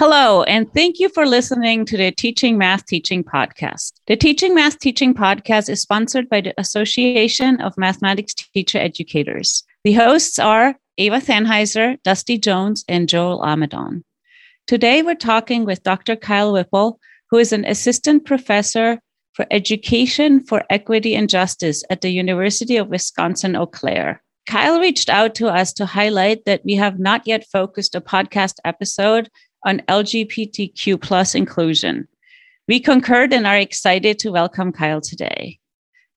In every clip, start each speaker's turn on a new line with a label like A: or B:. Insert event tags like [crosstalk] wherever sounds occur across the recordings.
A: Hello, and thank you for listening to the Teaching Math Teaching Podcast. The Teaching Math Teaching Podcast is sponsored by the Association of Mathematics Teacher Educators. The hosts are Eva Thanheiser, Dusty Jones, and Joel Amidon. Today, we're talking with Dr. Kyle Whipple, who is an assistant professor for education for equity and justice at the University of Wisconsin Eau Claire. Kyle reached out to us to highlight that we have not yet focused a podcast episode on LGBTQ plus inclusion. We concurred and are excited to welcome Kyle today.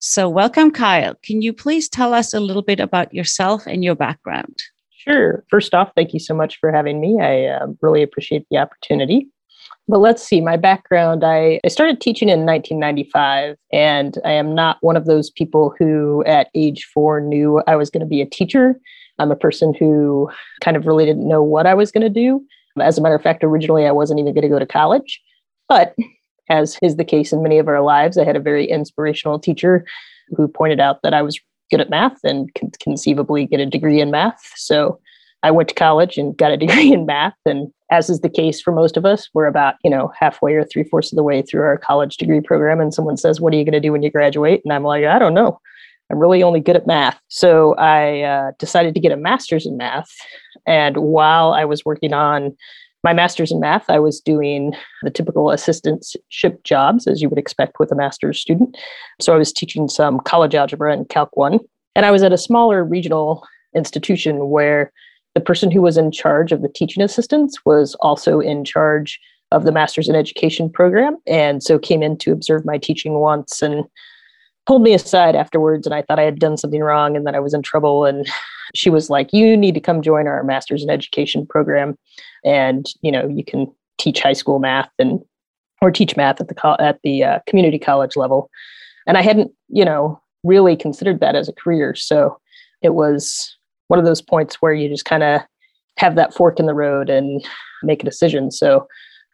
A: So, welcome, Kyle. Can you please tell us a little bit about yourself and your background?
B: Sure. First off, thank you so much for having me. I uh, really appreciate the opportunity. But let's see, my background I, I started teaching in 1995, and I am not one of those people who at age four knew I was going to be a teacher. I'm a person who kind of really didn't know what I was going to do. As a matter of fact, originally I wasn't even going to go to college. But as is the case in many of our lives, I had a very inspirational teacher who pointed out that I was good at math and could conceivably get a degree in math. So I went to college and got a [laughs] degree in math. And as is the case for most of us, we're about, you know, halfway or three fourths of the way through our college degree program. And someone says, What are you going to do when you graduate? And I'm like, I don't know. I'm really only good at math. So I uh, decided to get a master's in math. And while I was working on my master's in math, I was doing the typical assistantship jobs as you would expect with a master's student. So I was teaching some college algebra and Calc 1. And I was at a smaller regional institution where the person who was in charge of the teaching assistants was also in charge of the master's in education program. And so came in to observe my teaching once and pulled me aside afterwards and I thought I had done something wrong and that I was in trouble. And [laughs] she was like, You need to come join our master's in education program. And, you know, you can teach high school math and or teach math at the co- at the uh, community college level. And I hadn't, you know, really considered that as a career. So it was one of those points where you just kind of have that fork in the road and make a decision. So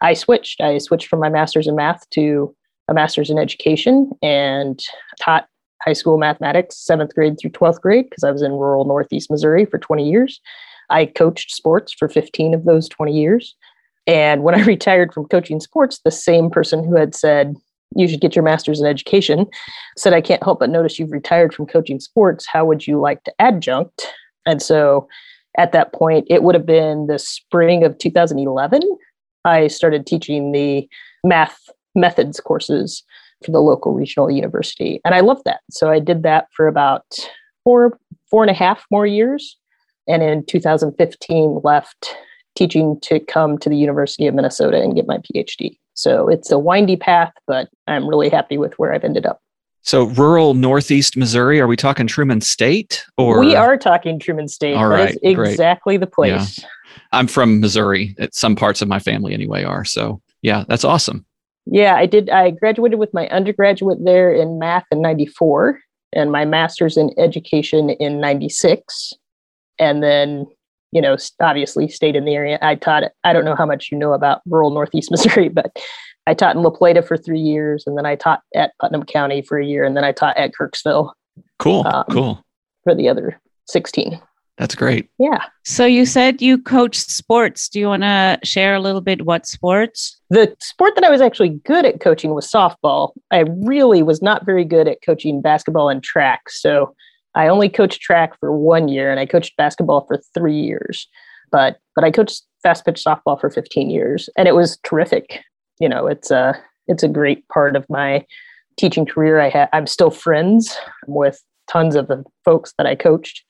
B: I switched. I switched from my master's in math to a master's in education and taught high school mathematics, seventh grade through 12th grade, because I was in rural Northeast Missouri for 20 years. I coached sports for 15 of those 20 years. And when I [laughs] retired from coaching sports, the same person who had said, you should get your master's in education said, I can't help but notice you've retired from coaching sports. How would you like to adjunct? And so at that point, it would have been the spring of 2011. I started teaching the math methods courses for the local regional university. And I loved that. So I did that for about four, four and a half more years. And in 2015, left teaching to come to the University of Minnesota and get my PhD. So it's a windy path, but I'm really happy with where I've ended up.
C: So rural northeast Missouri, are we talking Truman State or
B: We are talking Truman State.
C: All right,
B: exactly great. the place.
C: Yeah. I'm from Missouri. Some parts of my family anyway are. So yeah, that's awesome.
B: Yeah, I did. I graduated with my undergraduate there in math in 94 and my master's in education in 96. And then, you know, obviously stayed in the area. I taught, I don't know how much you know about rural Northeast [laughs] Missouri, but I taught in La Plata for three years. And then I taught at Putnam County for a year. And then I taught at Kirksville.
C: Cool. Um, cool.
B: For the other 16.
C: That's great.
B: Yeah.
A: So you said you coach sports. Do you want to share a little bit what sports?
B: The sport that I was actually good at coaching was softball. I really was not very good at coaching basketball and track. So I only coached track for one year and I coached basketball for 3 years. But but I coached fast pitch softball for 15 years and it was terrific. You know, it's a it's a great part of my teaching career. I ha- I'm still friends with tons of the folks that I coached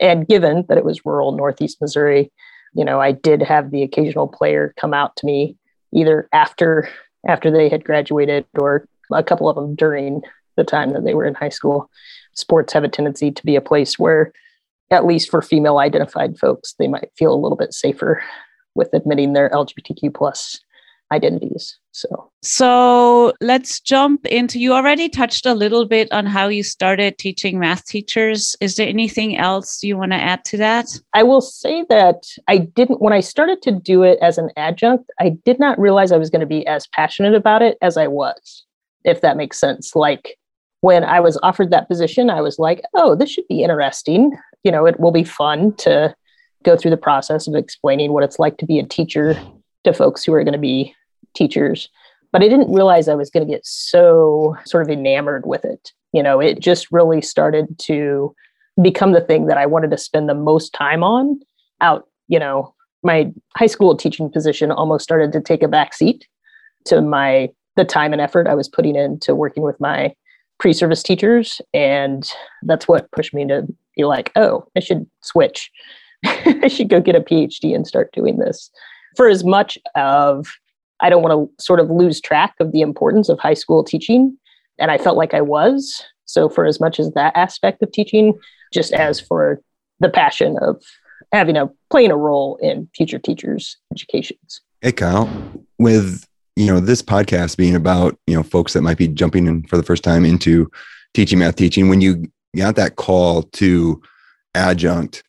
B: and given that it was rural Northeast Missouri, you know, I did have the occasional player come out to me either after after they had graduated or a couple of them during the time that they were in high school. Sports have a tendency to be a place where, at least for female identified folks, they might feel a little bit safer with admitting their LGBTQ plus identities. So,
A: so let's jump into. You already touched a little bit on how you started teaching math teachers. Is there anything else you want to add to that?
B: I will say that I didn't, when I started to do it as an adjunct, I did not realize I was going to be as passionate about it as I was, if that makes sense. Like when I was offered that position, I was like, oh, this should be interesting. You know, it will be fun to go through the process of explaining what it's like to be a teacher to folks who are going to be teachers. But I didn't realize I was going to get so sort of enamored with it. You know, it just really started to become the thing that I wanted to spend the most time on out, you know, my high school teaching position almost started to take a back seat to my the time and effort I was putting into working with my pre-service teachers and that's what pushed me to be like, "Oh, I should switch. [laughs] I should go get a PhD and start doing this." For as much of I don't want to sort of lose track of the importance of high school teaching and I felt like I was. So for as much as that aspect of teaching just as for the passion of having a playing a role in future teachers' educations.
D: Hey Kyle, with you know this podcast being about you know folks that might be jumping in for the first time into teaching math teaching, when you got that call to adjunct,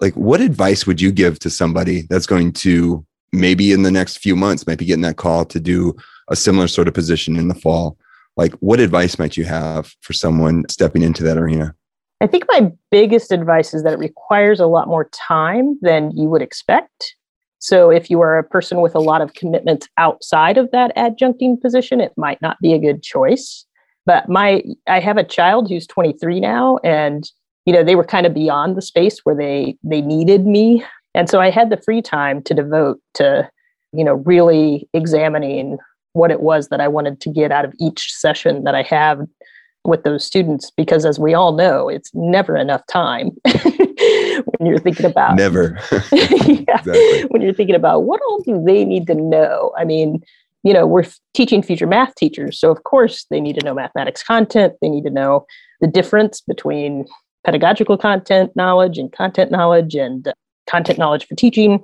D: like what advice would you give to somebody that's going to maybe in the next few months might be getting that call to do a similar sort of position in the fall? Like what advice might you have for someone stepping into that arena?
B: I think my biggest advice is that it requires a lot more time than you would expect. So, if you are a person with a lot of commitments outside of that adjuncting position, it might not be a good choice. But my, I have a child who's 23 now, and you know they were kind of beyond the space where they they needed me, and so I had the free time to devote to, you know, really examining what it was that I wanted to get out of each session that I have with those students because as we all know it's never enough time [laughs] when you're thinking about
D: never. [laughs] [laughs]
B: Yeah, exactly. when you're thinking about what all do they need to know? I mean you know we're teaching future math teachers so of course they need to know mathematics content. They need to know the difference between pedagogical content knowledge and content knowledge and content knowledge for teaching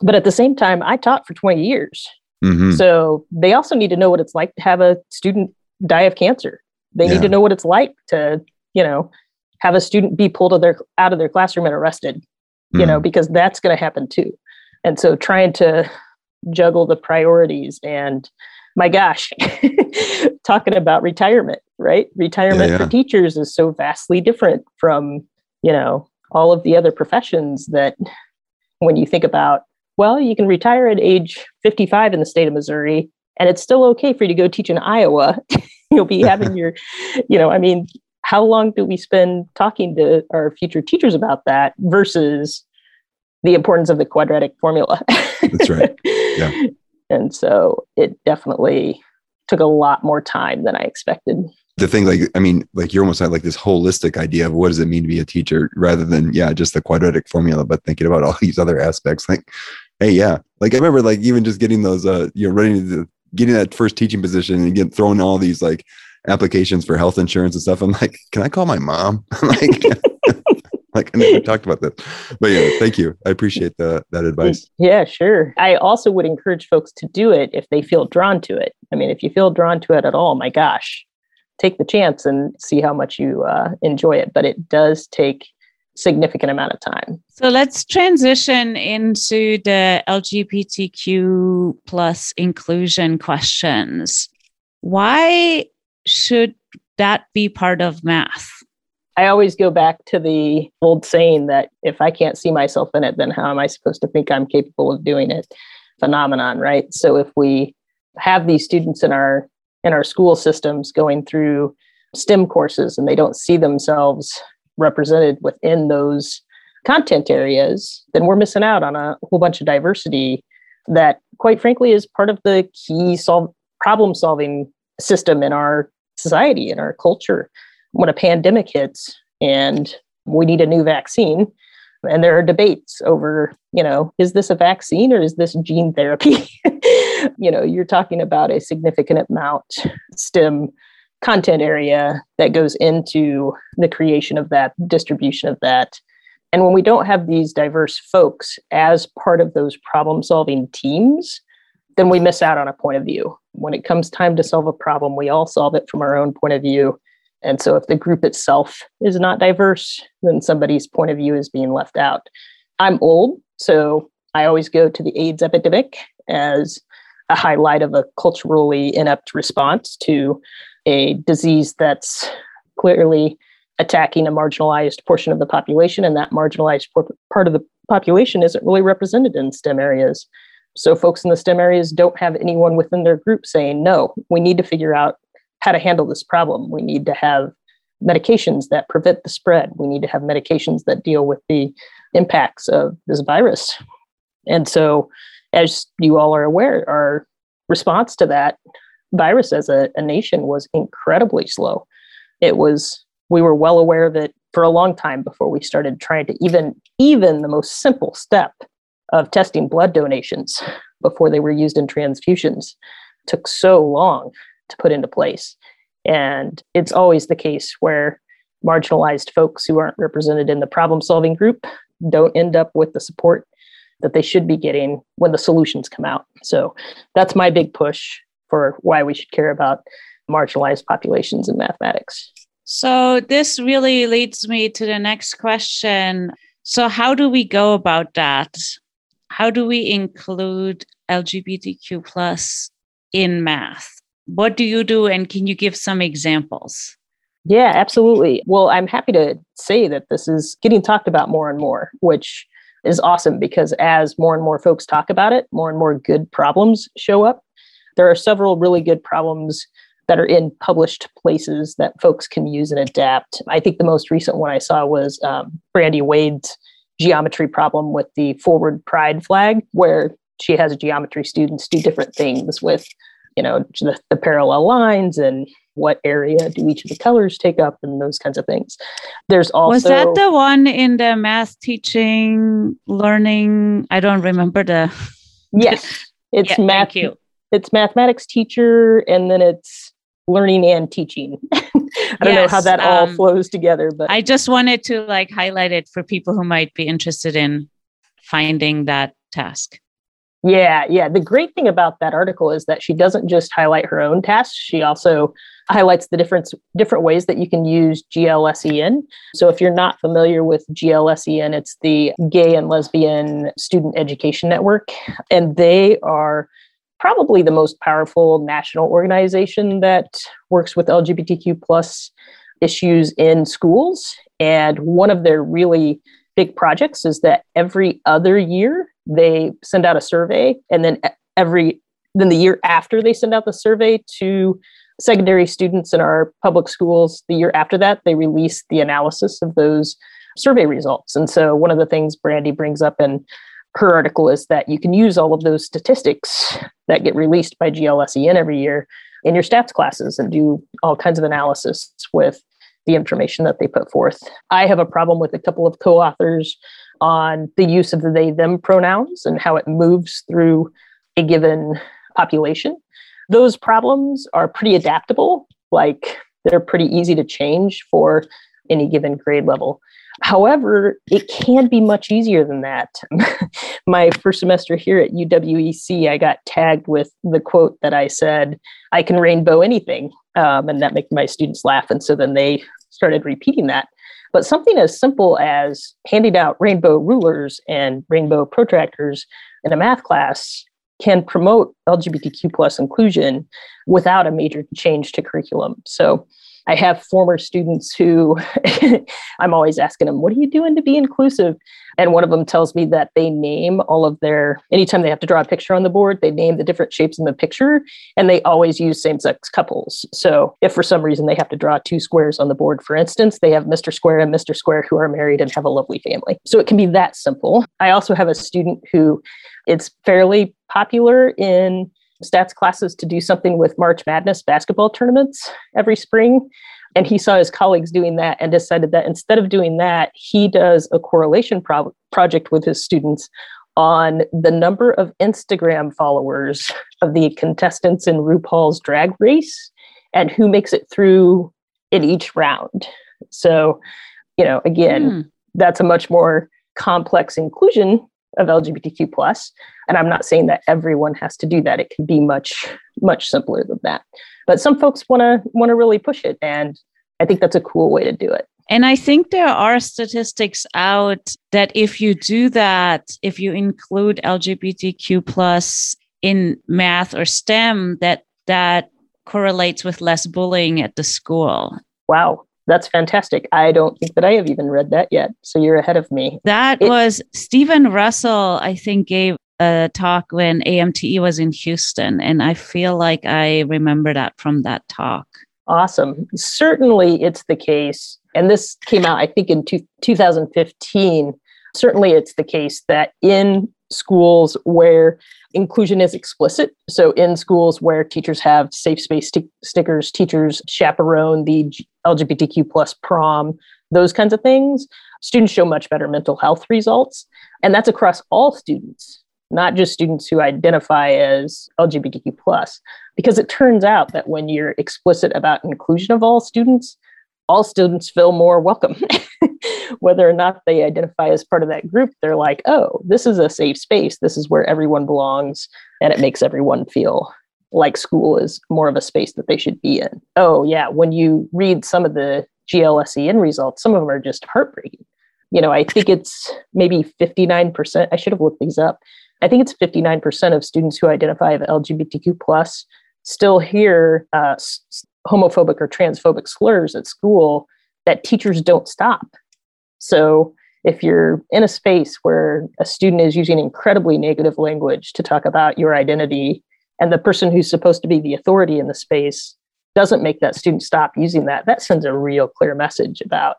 B: but at the same time i taught for 20 years mm-hmm. so they also need to know what it's like to have a student die of cancer they yeah. need to know what it's like to, you know, have a student be pulled of their out of their classroom and arrested, you mm. know, hmm. because that's going to happen too. And so trying to juggle the priorities and my gosh, [laughs] talking about retirement, right? Retirement yeah, yeah. for teachers is so vastly different from, you know, all of the other professions that when you think about, well, you can retire at age 55 in the state of Missouri and it's still okay for you to go teach in Iowa. [laughs] You'll be having [laughs] your, you know, I mean, how long do we spend talking to our future teachers about that versus the importance of the quadratic formula?
D: That's right. Yeah. [laughs]
B: and so it definitely took a lot more time than I expected.
D: The thing, like, I mean, like you're almost at like this holistic idea of what does it mean to be a teacher rather than, yeah, just the quadratic formula, but thinking about all [laughs] these other aspects. Like, hey, yeah, like I remember like even just getting those, uh, you know, running the getting that first teaching position and get thrown all these like applications for health insurance and stuff. I'm like, can I call my mom? [laughs] like, [laughs] like I never talked about this, but yeah, thank you. I appreciate the, that advice.
B: Yeah, sure. I also would encourage folks to do it if they feel drawn to it. I mean, if you feel drawn to it at all, my gosh, take the chance and see how much you uh, enjoy it. But it does take significant amount of time.
A: So let's transition into the LGBTQ plus inclusion questions. Why should that be part of math?
B: I always go back to the old saying that if I can't see myself in it, then how am I supposed to think I'm capable of doing it? Phenomenon, right? So if we have these students in our in our school systems going through STEM courses and they don't see themselves represented within those content areas, then we're missing out on a whole bunch of diversity that, quite frankly, is part of the key solve, problem solving system in our society, in our culture. When a pandemic hits and we need a new vaccine, and there are debates over, you know, is this a vaccine or is this gene therapy? [laughs] you know, you're talking about a significant amount STEM content area that goes into the creation of that, distribution of that. And when we don't have these diverse folks as part of those problem solving teams, then we miss out on a point of view. When it comes time to solve a problem, we all solve it from our own point of view. And so if the group itself is not diverse, then somebody's point of view is being left out. I'm old, so I always go to the AIDS epidemic as a highlight of a culturally inept response to a disease that's clearly attacking a marginalized portion of the population, and that marginalized part of the population isn't really represented in STEM areas. So folks in the STEM areas don't have anyone within their group saying, no, we need to figure out how to handle this problem. We need to have medications that prevent the spread. We need to have medications that deal with the impacts of this virus. And so, as you all are aware, our response to that virus as a, a nation was incredibly slow. It was, we were well aware of it for a long time before we started trying to even, even the most simple step of testing blood donations before they were used in transfusions took so long to put into place. And it's always the case where marginalized folks who aren't represented in the problem solving group don't end up with the support that they should be getting when the solutions come out. So that's my big push for why we should care about marginalized populations in mathematics.
A: So this really leads me to the next question. So how do we go about that? How do we include LGBTQ plus in math? What do you do? And can you give some examples?
B: Yeah, absolutely. Well, I'm happy to say that this is getting talked about more and more, which is awesome because as more and more folks talk about it, more and more good problems show up. There are several really good problems that are in published places that folks can use and adapt. I think the most recent one I saw was um, Brandy Wade's geometry problem with the forward pride flag, where she has geometry students do different things with you know the, the parallel lines and what area do each of the colors take up and those kinds of things. There's also
A: was that the one in the math teaching learning? I don't remember the [laughs]
B: yes. It's yeah, math it's mathematics teacher and then it's learning and teaching. [laughs] I don't yes, know how that all um, flows together but
A: i just wanted to like highlight it for people who might be interested in finding that task
B: yeah, yeah. The great thing about that article is that she doesn't just highlight her own tasks, she also highlights the different different ways that you can use GLSEN. So if you're not familiar with GLSEN, it's the Gay and Lesbian Student Education Network and they are probably the most powerful national organization that works with LGBTQ plus issues in schools and one of their really big projects is that every other year they send out a survey and then every then the year after they send out the survey to secondary students in our public schools the year after that they release the analysis of those survey results. And so one of the things brandy brings up in her article is that you can use all of those statistics that get released by glsen every year in your stats classes and do all kinds of analysis with the information that they put forth. I have a problem with a couple of co-authors on the use of the they them pronouns and how it moves through a given population. Those problems are pretty adaptable, like they're pretty easy to change for any given grade level. However, it can be much easier than that. [laughs] My first semester here at UWEC, I got tagged with the quote that I said, I can rainbow anything. Um, and that made my students laugh. And so then they started repeating that. But something as simple as handing out rainbow rulers and rainbow protractors in a math class can promote LGBTQ plus inclusion without a major change to curriculum. So I have former students who [laughs] I'm always asking them, what are you doing to be inclusive? And one of them tells me that they name all of their, anytime they have to draw a picture on the board, they name the different shapes in the picture and they always use same sex couples. So if for some reason they have to draw two squares on the board, for instance, they have Mr. Square and Mr. Square who are married and have a lovely family. So it can be that simple. I also have a student who it's fairly popular in stats classes to do something with March Madness basketball tournaments every spring. And he saw his colleagues doing that and decided that instead of doing that, he does a correlation pro- project with his students on the number of Instagram followers of the contestants in RuPaul's drag race and who makes it through in each round. So, you know, again, mm. that's a much more complex inclusion of LGBTQ plus. And I'm not saying that everyone has to do that. It can be much, much simpler than that. But some folks want to want to really push it. And I think that's a cool way to do it.
A: And I think there are statistics out that if you do that, if you include LGBTQ plus in math or STEM, that that correlates with less bullying at the school.
B: Wow that's fantastic. I don't think that I have even read that yet. So you're ahead of me.
A: That it, was Stephen Russell, I think, gave a talk when AMTE was in Houston, and I feel like I remember that from that talk.
B: Awesome. Certainly, it's the case. And this came out, I think, in two, 2015. Certainly, it's the case that in schools where inclusion is explicit, so in schools where teachers have safe space st- stickers, teachers chaperone the LGBTQ plus prom, those kinds of things, students show much better mental health results. And that's across all students, not just students who identify as LGBTQ plus, because it turns out that when you're explicit about inclusion of all students, all students feel more welcome. [laughs] Whether or not they identify as part of that group, they're like, oh, this is a safe space. This is where everyone belongs. And it makes everyone feel like school is more of a space that they should be in. Oh, yeah. When you read some of the GLSEN results, some of them are just heartbreaking. You know, I think it's maybe 59%. I should have looked these up. I think it's 59% of students who identify as LGBTQ plus still hear uh, homophobic or transphobic slurs at school that teachers don't stop. So if you're in a space where a student is using incredibly negative language to talk about your identity and the person who's supposed to be the authority in the space doesn't make that student stop using that that sends a real clear message about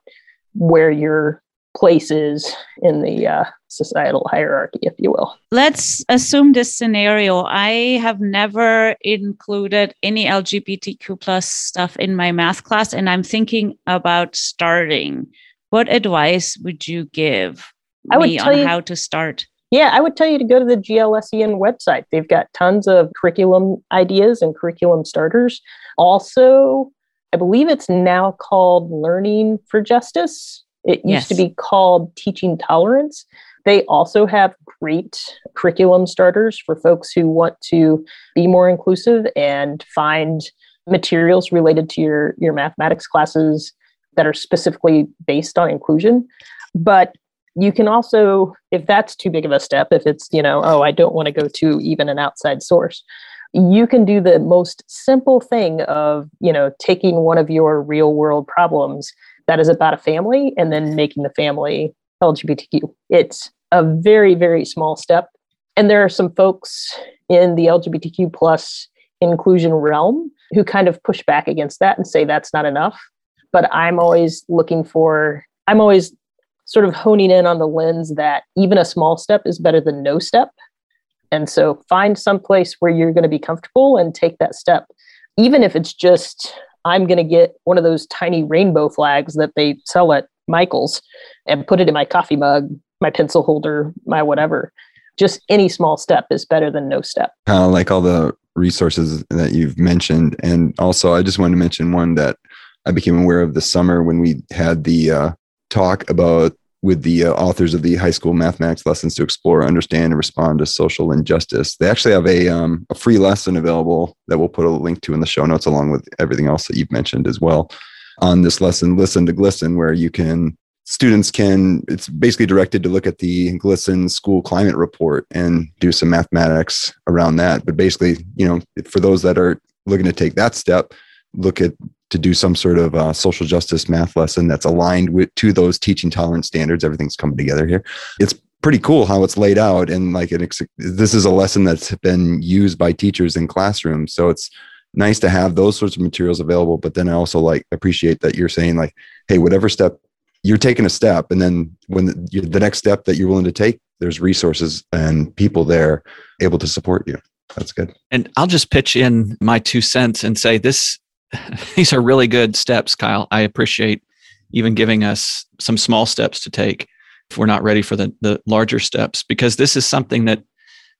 B: where your place is in the uh, societal hierarchy, if you will.
A: Let's assume this scenario. I have never included any LGBTQ plus stuff in my math class, and I'm thinking about starting. What advice would you give I would me on you, how to start?
B: Yeah, I would tell you to go to the GLSEN website. They've got tons of curriculum ideas and curriculum starters. Also, I believe it's now called Learning for Justice. It used yes. to be called Teaching Tolerance. They also have great curriculum starters for folks who want to be more inclusive and find materials related to your, your mathematics classes that are specifically based on inclusion. But you can also, if that's too big of a step, if it's, you know, oh, I don't want to go to even an outside source, you can do the most simple thing of, you know, taking one of your real world problems that is about a family and then making the family LGBTQ. It's a very, very small step. And there are some folks in the LGBTQ plus inclusion realm who kind of push back against that and say that's not enough. But I'm always looking for, I'm always sort of honing in on the lens that even a small step is better than no step. And so find some place where you're going to be comfortable and take that step. Even if it's just I'm going to get one of those tiny rainbow flags that they sell at Michael's and put it in my coffee mug, my pencil holder, my whatever. Just any small step is better than no step.
D: Kind of like all the resources that you've mentioned. And also, I just wanted to mention one that I became aware of this summer when we had the uh, talk about with the uh, authors of the high school mathematics lessons to explore, understand, and respond to social injustice. They actually have a, um, a free lesson available that we'll put a link to in the show notes, along with everything else that you've mentioned as well. On this lesson, Listen to GLSEN, where you can students can it's basically directed to look at the GLSEN school climate report and do some mathematics around that. But basically, you know, for those that are looking to take that step, look at to do some sort of uh, social justice math lesson that's aligned with to those teaching tolerance standards. Everything's coming together here. It's pretty cool how it's laid out, and like an ex- this is a lesson that's been used by teachers in classrooms. So it's nice to have those sorts of materials available. But then I also like appreciate that you're saying like, hey, whatever step you're taking a step, and then when the, the next step that you're willing to take, there's resources and people there able to support you. That's good.
C: And I'll just pitch in my two cents and say this [laughs] these are really good steps, Kyle. I appreciate even giving us some small steps to take if we're not ready for the, the larger steps, because this is something that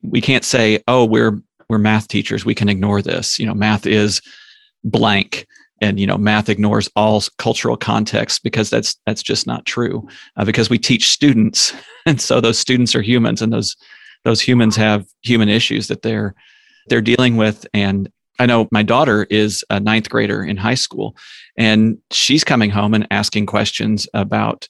C: we can't say, oh, we're we're math teachers. We can ignore this. You know, math is blank and you know math ignores all cultural context because that's that's just not true uh, because we teach students [laughs] and so those students are humans and those those humans have human issues that they're they're dealing with and I know my daughter is a ninth grader in high school, and she's coming home and asking questions about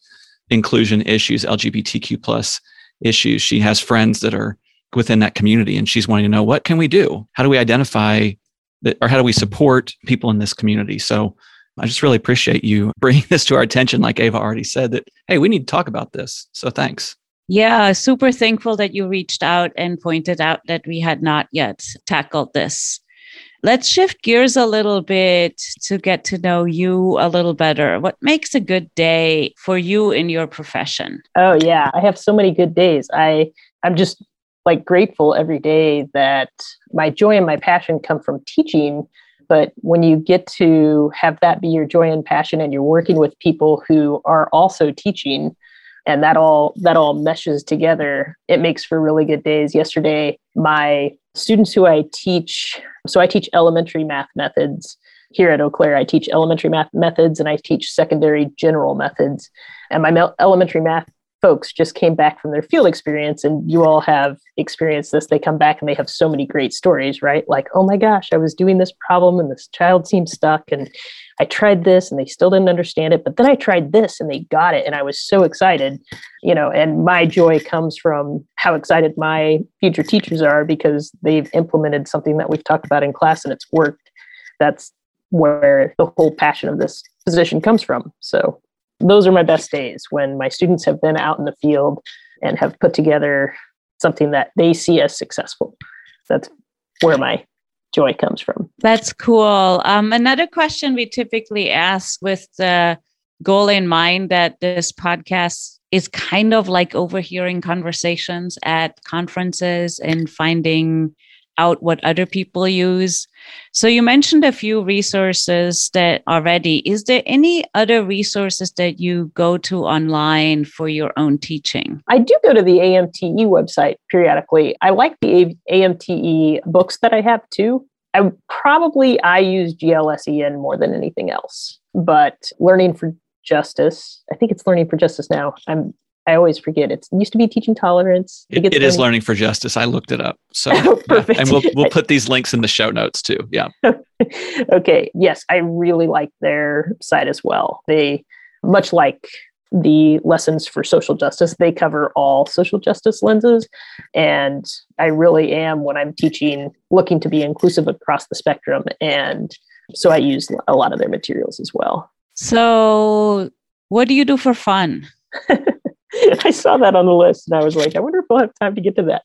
C: inclusion issues, LGBTQ plus issues. She has friends that are within that community, and she's wanting to know what can we do? How do we identify that, or how do we support people in this community? So I just really appreciate you [laughs] bringing this to our attention. Like Eva already said, that hey, we need to talk about this. So thanks.
A: Yeah, super thankful that you reached out and pointed out that we had not yet tackled this. Let's shift gears a little bit to get to know you a little better. What makes a good day for you in your profession?
B: Oh yeah, I have so many good days. I I'm just like grateful every day that my joy and my passion come from teaching but when you get to have that be your joy and passion and you're working with people who are also teaching and that all that all meshes together it makes for really good days yesterday my students who i teach so i teach elementary math methods. Here at eau claire i teach elementary math methods and i teach secondary general methods. And my elementary math folks just came back from their field experience and you all have experienced this. They come back and they have so many great stories right? Like oh my gosh i was doing this problem and this child seemed stuck and i tried this and they still didn't understand it but then i tried this and they got it and i was so excited. You know and my joy comes from how excited my future teachers are because they've implemented something that we've talked about in class and it's worked. That's where the whole passion of this position comes from. So those are my best days when my students have been out in the field and have put together something that they see as successful. That's where my joy comes from.
A: That's cool. Um, another question we typically ask with the goal in mind that this podcast is kind of like overhearing conversations at conferences and finding out what other people use. So you mentioned a few resources that already. Is there any other resources that you go to online for your own teaching?
B: I do go to the AMTE website periodically. I like the AMTE books that I have too. I probably I use GLSEN more than anything else. But Learning for Justice, I think it's Learning for Justice now. I'm I always forget. It's, it used to be teaching tolerance.
C: it, it is learning for justice. I looked it up. So
B: perfect. [laughs]
C: Oh, yeah. And we'll we'll [laughs] put these links in the show notes too. Yeah. [laughs]
B: okay. Yes, I really like their site as well. They much like the lessons for social justice, they cover all social justice lenses. And I really am when I'm teaching looking to be inclusive across the spectrum. And so I use a lot of their materials as well.
A: So what do you do for fun? [laughs]
B: I saw that on the list and I was like, I wonder if we'll have time to get to that.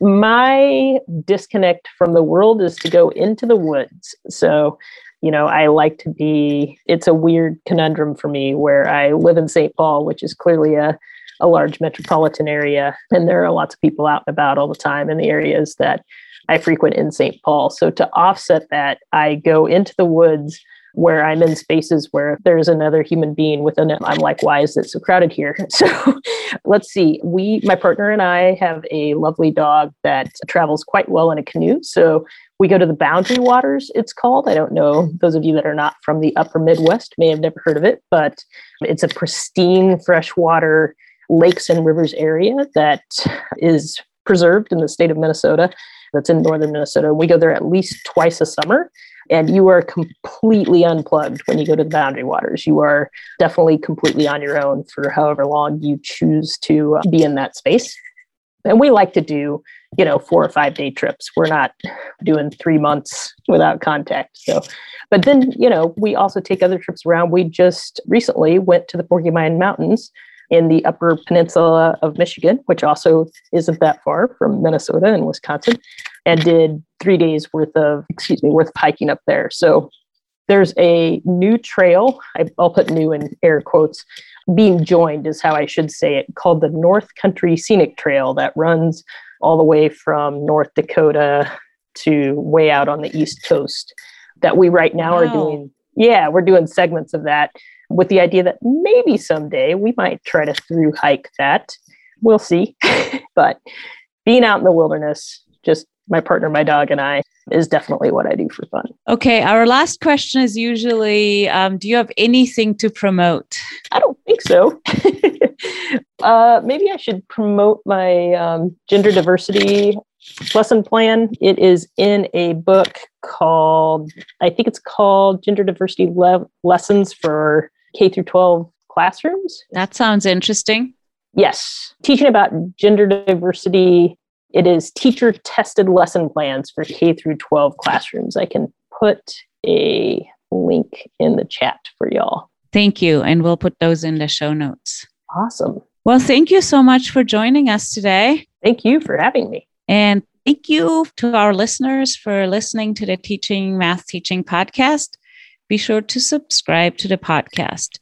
B: My disconnect from the world is to go into the woods. So, you know, I like to be, it's a weird conundrum for me where I live in St. Paul, which is clearly a, a large metropolitan area. And there are lots of people out and about all the time in the areas that I frequent in St. Paul. So to offset that, I go into the woods where I'm in spaces where there's another human being within it. I'm like, why is it so crowded here? [laughs] So let's see. We, my partner and I, have a lovely dog that travels quite well in a canoe. So we go to the Boundary Waters, it's called. I don't know, those of you that are not from the upper Midwest may have never heard of it, but it's a pristine freshwater lakes and rivers area that is preserved in the state of Minnesota. That's in northern Minnesota. We go there at least twice a summer and you are completely unplugged when you go to the boundary waters. You are definitely completely on your own for however long you choose to uh, be in that space. And we like to do, you know, four or five day trips. We're not doing three months without contact. So, but then, you know, we also take other trips around. We just recently went to the Porcupine Mountains in the upper peninsula of Michigan, which also isn't that far from Minnesota and Wisconsin, and did three days worth of, excuse me, worth of hiking up there. So there's a new trail, I'll put new in air quotes, being joined is how I should say it, called the North Country Scenic Trail that runs all the way from North Dakota to way out on the East Coast. That we right now wow. are doing, yeah, we're doing segments of that with the idea that maybe someday we might try to through hike that. We'll see. [laughs] but being out in the wilderness, just my partner, my dog, and I is definitely what I do for fun.
A: Okay. Our last question is usually um, Do you have anything to promote?
B: I don't think so. [laughs] uh, maybe I should promote my um, gender diversity lesson plan. It is in a book called, I think it's called Gender Diversity Le- Lessons for K through 12 classrooms.
A: That sounds interesting.
B: Yes. Teaching about gender diversity. It is teacher tested lesson plans for K through 12 classrooms. I can put a link in the chat for y'all.
A: Thank you. And we'll put those in the show notes.
B: Awesome.
A: Well, thank you so much for joining us today.
B: Thank you for having me.
A: And thank you to our listeners for listening to the Teaching Math Teaching podcast. Be sure to subscribe to the podcast.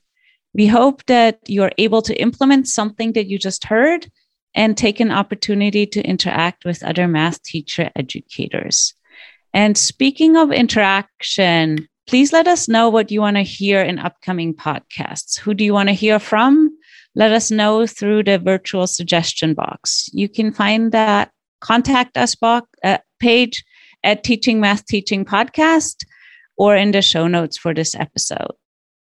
A: We hope that you're able to implement something that you just heard and take an opportunity to interact with other math teacher educators. And speaking of interaction, please let us know what you want to hear in upcoming podcasts. Who do you want to hear from? Let us know through the virtual suggestion box. You can find that contact us box, uh, page at Teaching Math Teaching Podcast or in the show notes for this episode.